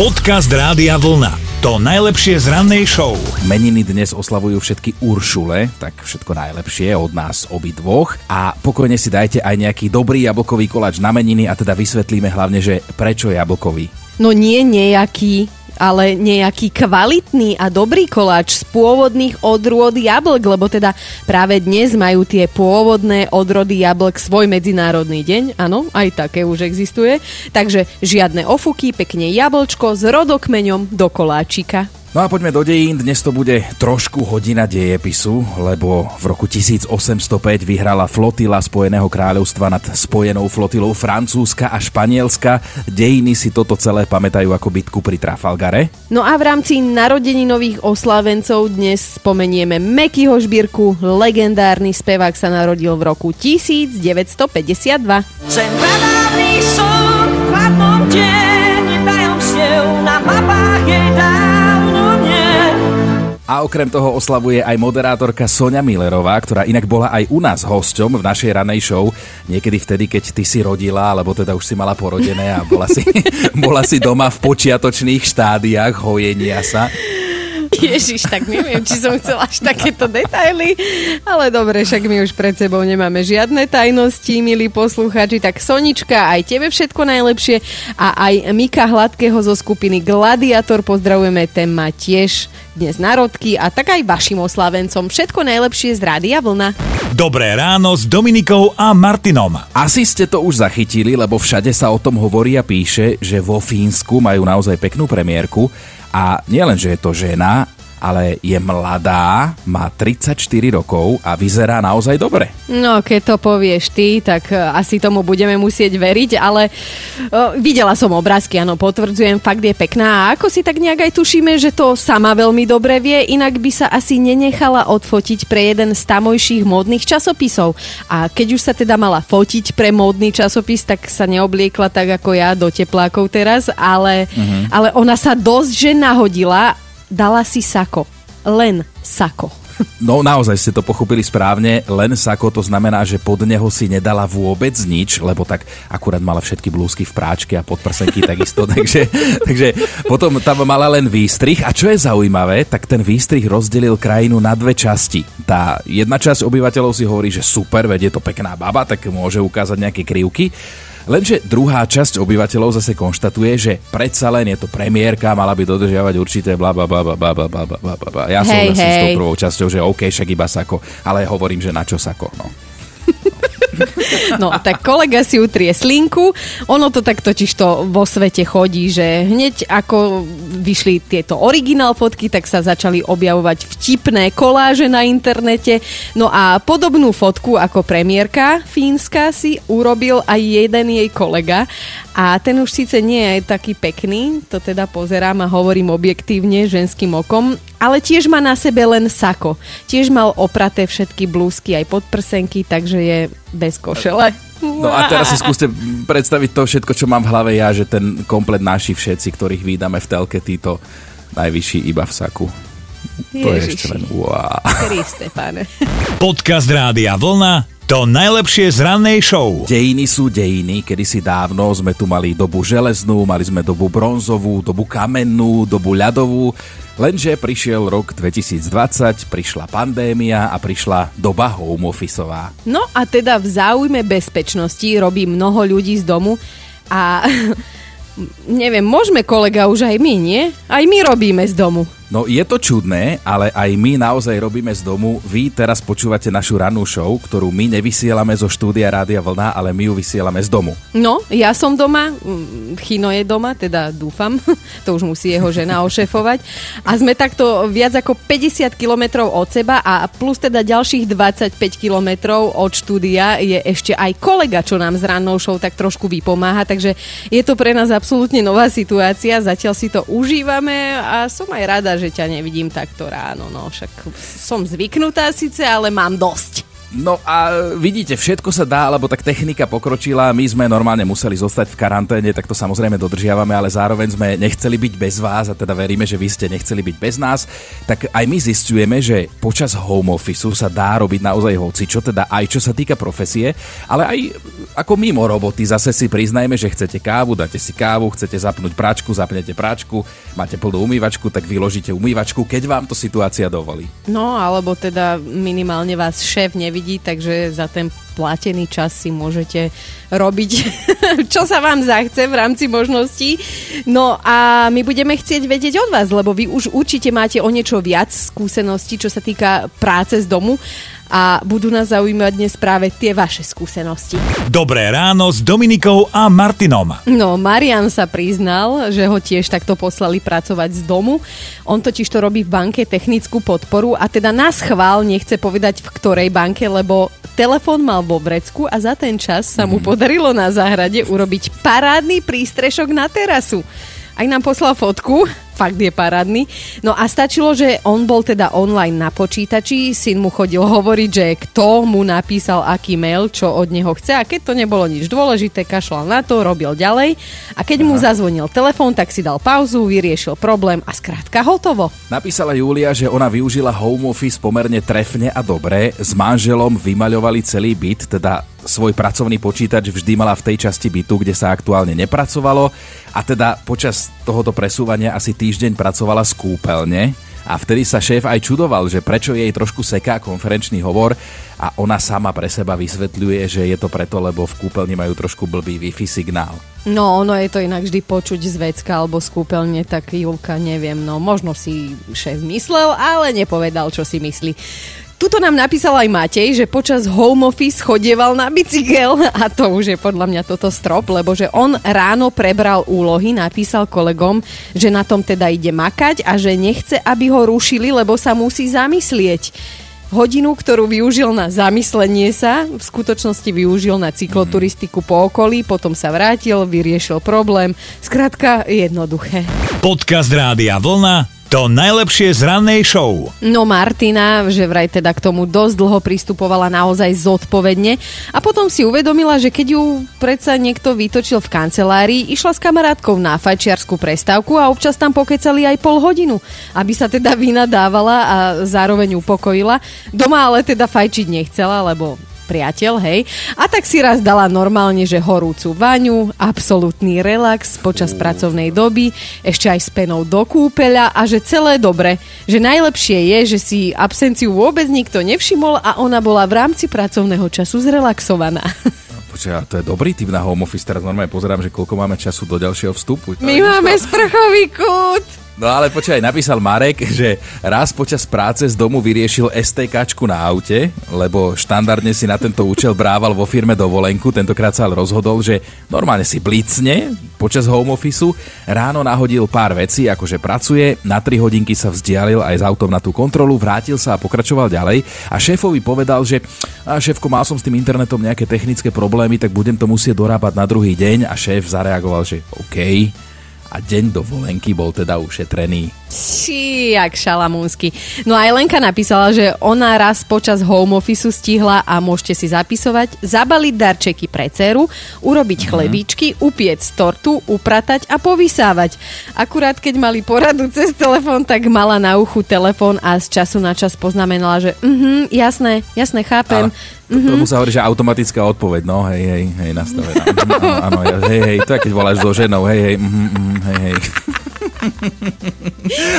Podcast Rádia Vlna. To najlepšie z rannej show. Meniny dnes oslavujú všetky Uršule, tak všetko najlepšie od nás obidvoch. A pokojne si dajte aj nejaký dobrý jablkový koláč na meniny a teda vysvetlíme hlavne, že prečo jablkový. No nie nejaký, ale nejaký kvalitný a dobrý koláč z pôvodných odrôd jablk, lebo teda práve dnes majú tie pôvodné odrody jablk svoj medzinárodný deň, áno, aj také už existuje, takže žiadne ofuky, pekne jablčko s rodokmeňom do koláčika. No a poďme do dejín, dnes to bude trošku hodina dejepisu, lebo v roku 1805 vyhrala flotila Spojeného kráľovstva nad spojenou flotilou Francúzska a Španielska. Dejiny si toto celé pamätajú ako bitku pri Trafalgare. No a v rámci narodení nových oslávencov dnes spomenieme Mekyho Žbírku, legendárny spevák sa narodil v roku 1952. Ten A okrem toho oslavuje aj moderátorka Sonia Millerová, ktorá inak bola aj u nás hosťom v našej ranej show. Niekedy vtedy, keď ty si rodila, alebo teda už si mala porodené a bola si, bola si doma v počiatočných štádiách hojenia sa. Ježiš, tak neviem, či som chcela až takéto detaily, ale dobre, však my už pred sebou nemáme žiadne tajnosti, milí poslucháči, tak Sonička, aj tebe všetko najlepšie a aj Mika Hladkého zo skupiny Gladiator pozdravujeme, ten má tiež dnes narodky a tak aj vašim oslavencom všetko najlepšie z Rádia Vlna. Dobré ráno s Dominikou a Martinom. Asi ste to už zachytili, lebo všade sa o tom hovorí a píše, že vo Fínsku majú naozaj peknú premiérku a nielen, že je to žena, ale je mladá, má 34 rokov a vyzerá naozaj dobre. No, keď to povieš ty, tak e, asi tomu budeme musieť veriť, ale uh, videla som obrázky, áno, potvrdzujem, fakt je pekná a ako si tak nejak aj tušíme, že to sama veľmi dobre vie, inak by sa asi nenechala odfotiť pre jeden z tamojších módnych časopisov. A keď už sa teda mala fotiť pre módny časopis, tak sa neobliekla tak ako ja do teplákov teraz, ale, uh-huh. ale ona sa dosť že nahodila dala si sako. Len sako. No naozaj ste to pochopili správne, len sako to znamená, že pod neho si nedala vôbec nič, lebo tak akurát mala všetky blúzky v práčke a podprsenky takisto, takže, takže potom tam mala len výstrih a čo je zaujímavé, tak ten výstrih rozdelil krajinu na dve časti. Tá jedna časť obyvateľov si hovorí, že super, je to pekná baba, tak môže ukázať nejaké krivky. Lenže druhá časť obyvateľov zase konštatuje, že predsa len je to premiérka, mala by dodržiavať určité bla bla bla bla bla bla bla bla bla. Ja Hej, súhlasím s tou hej. prvou časťou, že OK, však iba sako, ale hovorím, že na čo sako, no. No, tak kolega si utrie slinku. Ono to tak totiž to vo svete chodí, že hneď ako vyšli tieto originál fotky, tak sa začali objavovať vtipné koláže na internete. No a podobnú fotku ako premiérka Fínska si urobil aj jeden jej kolega. A ten už síce nie je taký pekný, to teda pozerám a hovorím objektívne ženským okom, ale tiež má na sebe len sako. Tiež mal opraté všetky blúzky aj podprsenky, takže je bez košele. No a teraz si skúste predstaviť to všetko, čo mám v hlave ja, že ten komplet naši všetci, ktorých vydáme v telke, títo najvyšší iba v saku. To je Ježiši. ešte len wow. Kriste, pane. Podcast Rádia Vlna. To najlepšie z rannej show. Dejiny sú dejiny, kedysi dávno sme tu mali dobu železnú, mali sme dobu bronzovú, dobu kamennú, dobu ľadovú, lenže prišiel rok 2020, prišla pandémia a prišla doba home officeová. No a teda v záujme bezpečnosti robí mnoho ľudí z domu a neviem, môžeme kolega už aj my, nie? Aj my robíme z domu. No je to čudné, ale aj my naozaj robíme z domu. Vy teraz počúvate našu rannú show, ktorú my nevysielame zo štúdia Rádia Vlna, ale my ju vysielame z domu. No, ja som doma, mm, Chino je doma, teda dúfam, to už musí jeho žena ošefovať. A sme takto viac ako 50 kilometrov od seba a plus teda ďalších 25 kilometrov od štúdia je ešte aj kolega, čo nám s rannou show tak trošku vypomáha, takže je to pre nás absolútne nová situácia, zatiaľ si to užívame a som aj rada, že ťa nevidím takto ráno, no však som zvyknutá síce, ale mám dosť. No a vidíte, všetko sa dá, lebo tak technika pokročila, my sme normálne museli zostať v karanténe, tak to samozrejme dodržiavame, ale zároveň sme nechceli byť bez vás a teda veríme, že vy ste nechceli byť bez nás. Tak aj my zistujeme, že počas home office sa dá robiť naozaj hoci, čo teda aj čo sa týka profesie, ale aj ako mimo roboty. Zase si priznajme, že chcete kávu, dáte si kávu, chcete zapnúť práčku, zapnete práčku, máte plnú umývačku, tak vyložíte umývačku, keď vám to situácia dovolí. No, alebo teda minimálne vás šéf nevidí vidí, takže za platený čas si môžete robiť, čo sa vám zachce v rámci možností. No a my budeme chcieť vedieť od vás, lebo vy už určite máte o niečo viac skúseností, čo sa týka práce z domu a budú nás zaujímať dnes práve tie vaše skúsenosti. Dobré ráno s Dominikou a Martinom. No, Marian sa priznal, že ho tiež takto poslali pracovať z domu. On totiž to robí v banke technickú podporu a teda nás chvál nechce povedať v ktorej banke, lebo telefón mal vo vrecku a za ten čas sa mu podarilo na záhrade urobiť parádny prístrešok na terasu. Aj nám poslal fotku, fakt je parádny. No a stačilo, že on bol teda online na počítači, syn mu chodil hovoriť, že kto mu napísal aký mail, čo od neho chce a keď to nebolo nič dôležité, kašľal na to, robil ďalej a keď Aha. mu zazvonil telefón, tak si dal pauzu, vyriešil problém a skrátka hotovo. Napísala Julia, že ona využila home office pomerne trefne a dobre. S manželom vymaľovali celý byt, teda svoj pracovný počítač vždy mala v tej časti bytu, kde sa aktuálne nepracovalo a teda počas tohoto presúvania asi týždeň pracovala z kúpeľne a vtedy sa šéf aj čudoval, že prečo jej trošku seká konferenčný hovor a ona sama pre seba vysvetľuje, že je to preto, lebo v kúpeľni majú trošku blbý Wi-Fi signál. No, ono je to inak vždy počuť z vecka alebo z kúpeľne, tak Julka, neviem, no možno si šéf myslel, ale nepovedal, čo si myslí. Tuto nám napísal aj Matej, že počas home office chodieval na bicykel a to už je podľa mňa toto strop, lebo že on ráno prebral úlohy, napísal kolegom, že na tom teda ide makať a že nechce, aby ho rušili, lebo sa musí zamyslieť. Hodinu, ktorú využil na zamyslenie sa, v skutočnosti využil na cykloturistiku po okolí, potom sa vrátil, vyriešil problém. Skrátka, jednoduché. Podcast Rádia Vlna to najlepšie z rannej show. No Martina, že vraj teda k tomu dosť dlho pristupovala naozaj zodpovedne a potom si uvedomila, že keď ju predsa niekto vytočil v kancelárii, išla s kamarátkou na fajčiarskú prestávku a občas tam pokecali aj pol hodinu, aby sa teda vynadávala a zároveň upokojila. Doma ale teda fajčiť nechcela, lebo priateľ, hej. A tak si raz dala normálne, že horúcu vaňu, absolútny relax počas pracovnej doby, ešte aj s penou do kúpeľa a že celé dobre. Že najlepšie je, že si absenciu vôbec nikto nevšimol a ona bola v rámci pracovného času zrelaxovaná. Počkaj, to je dobrý typ na home office, teraz normálne pozerám, že koľko máme času do ďalšieho vstupu. My máme sprchový kút. No ale počkaj, napísal Marek, že raz počas práce z domu vyriešil STKčku na aute, lebo štandardne si na tento účel brával vo firme dovolenku, tentokrát sa ale rozhodol, že normálne si blicne počas home officeu, ráno nahodil pár vecí, akože pracuje, na 3 hodinky sa vzdialil aj s autom na tú kontrolu, vrátil sa a pokračoval ďalej. A šéfovi povedal, že a šéfko, mal som s tým internetom nejaké technické problémy, tak budem to musieť dorábať na druhý deň. A šéf zareagoval, že OK, a deň dovolenky bol teda ušetrený. Či, jak šalamúnsky. No a Lenka napísala, že ona raz počas home office stihla a môžete si zapisovať, zabaliť darčeky pre dceru, urobiť uh-huh. chlebíčky, upiec tortu, upratať a povysávať. Akurát keď mali poradu cez telefón, tak mala na uchu telefón a z času na čas poznamenala, že uh-huh, jasné, jasné, chápem. Ale Mm-hmm. Tomu sa hovorí, že automatická odpoveď, no, hej, hej, hej, nastavená. Áno, áno, hej, hej, to je, keď voláš so ženou, hej, hej, mm, mm, hej, hej.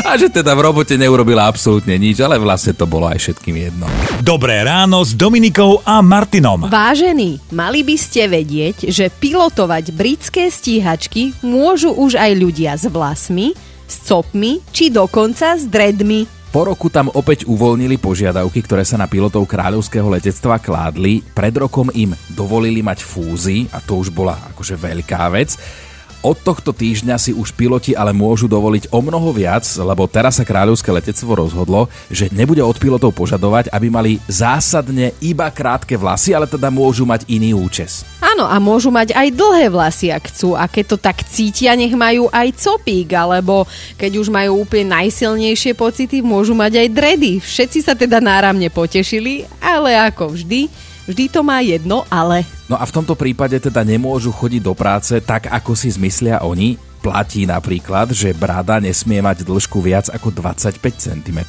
A že teda v robote neurobila absolútne nič, ale vlastne to bolo aj všetkým jedno. Dobré ráno s Dominikou a Martinom. Vážení, mali by ste vedieť, že pilotovať britské stíhačky môžu už aj ľudia s vlasmi, s copmi či dokonca s dredmi. Po roku tam opäť uvoľnili požiadavky, ktoré sa na pilotov kráľovského letectva kládli. Pred rokom im dovolili mať fúzy a to už bola akože veľká vec. Od tohto týždňa si už piloti ale môžu dovoliť o mnoho viac, lebo teraz sa kráľovské letectvo rozhodlo, že nebude od pilotov požadovať, aby mali zásadne iba krátke vlasy, ale teda môžu mať iný účes. Áno, a môžu mať aj dlhé vlasy, ak chcú. A keď to tak cítia, nech majú aj copík, alebo keď už majú úplne najsilnejšie pocity, môžu mať aj dredy. Všetci sa teda náramne potešili, ale ako vždy, vždy to má jedno ale. No a v tomto prípade teda nemôžu chodiť do práce tak, ako si zmyslia oni. Platí napríklad, že brada nesmie mať dĺžku viac ako 25 cm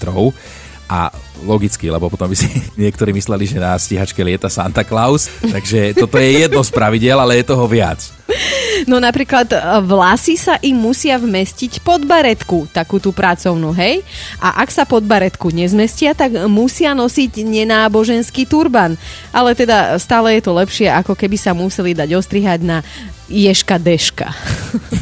a logicky, lebo potom by si niektorí mysleli, že na stíhačke lieta Santa Claus, takže toto je jedno z pravidel, ale je toho viac. No napríklad e, vlasy sa im musia vmestiť pod baretku, takú tú pracovnú, hej? A ak sa pod baretku nezmestia, tak musia nosiť nenáboženský turban. Ale teda stále je to lepšie, ako keby sa museli dať ostrihať na ješka deška.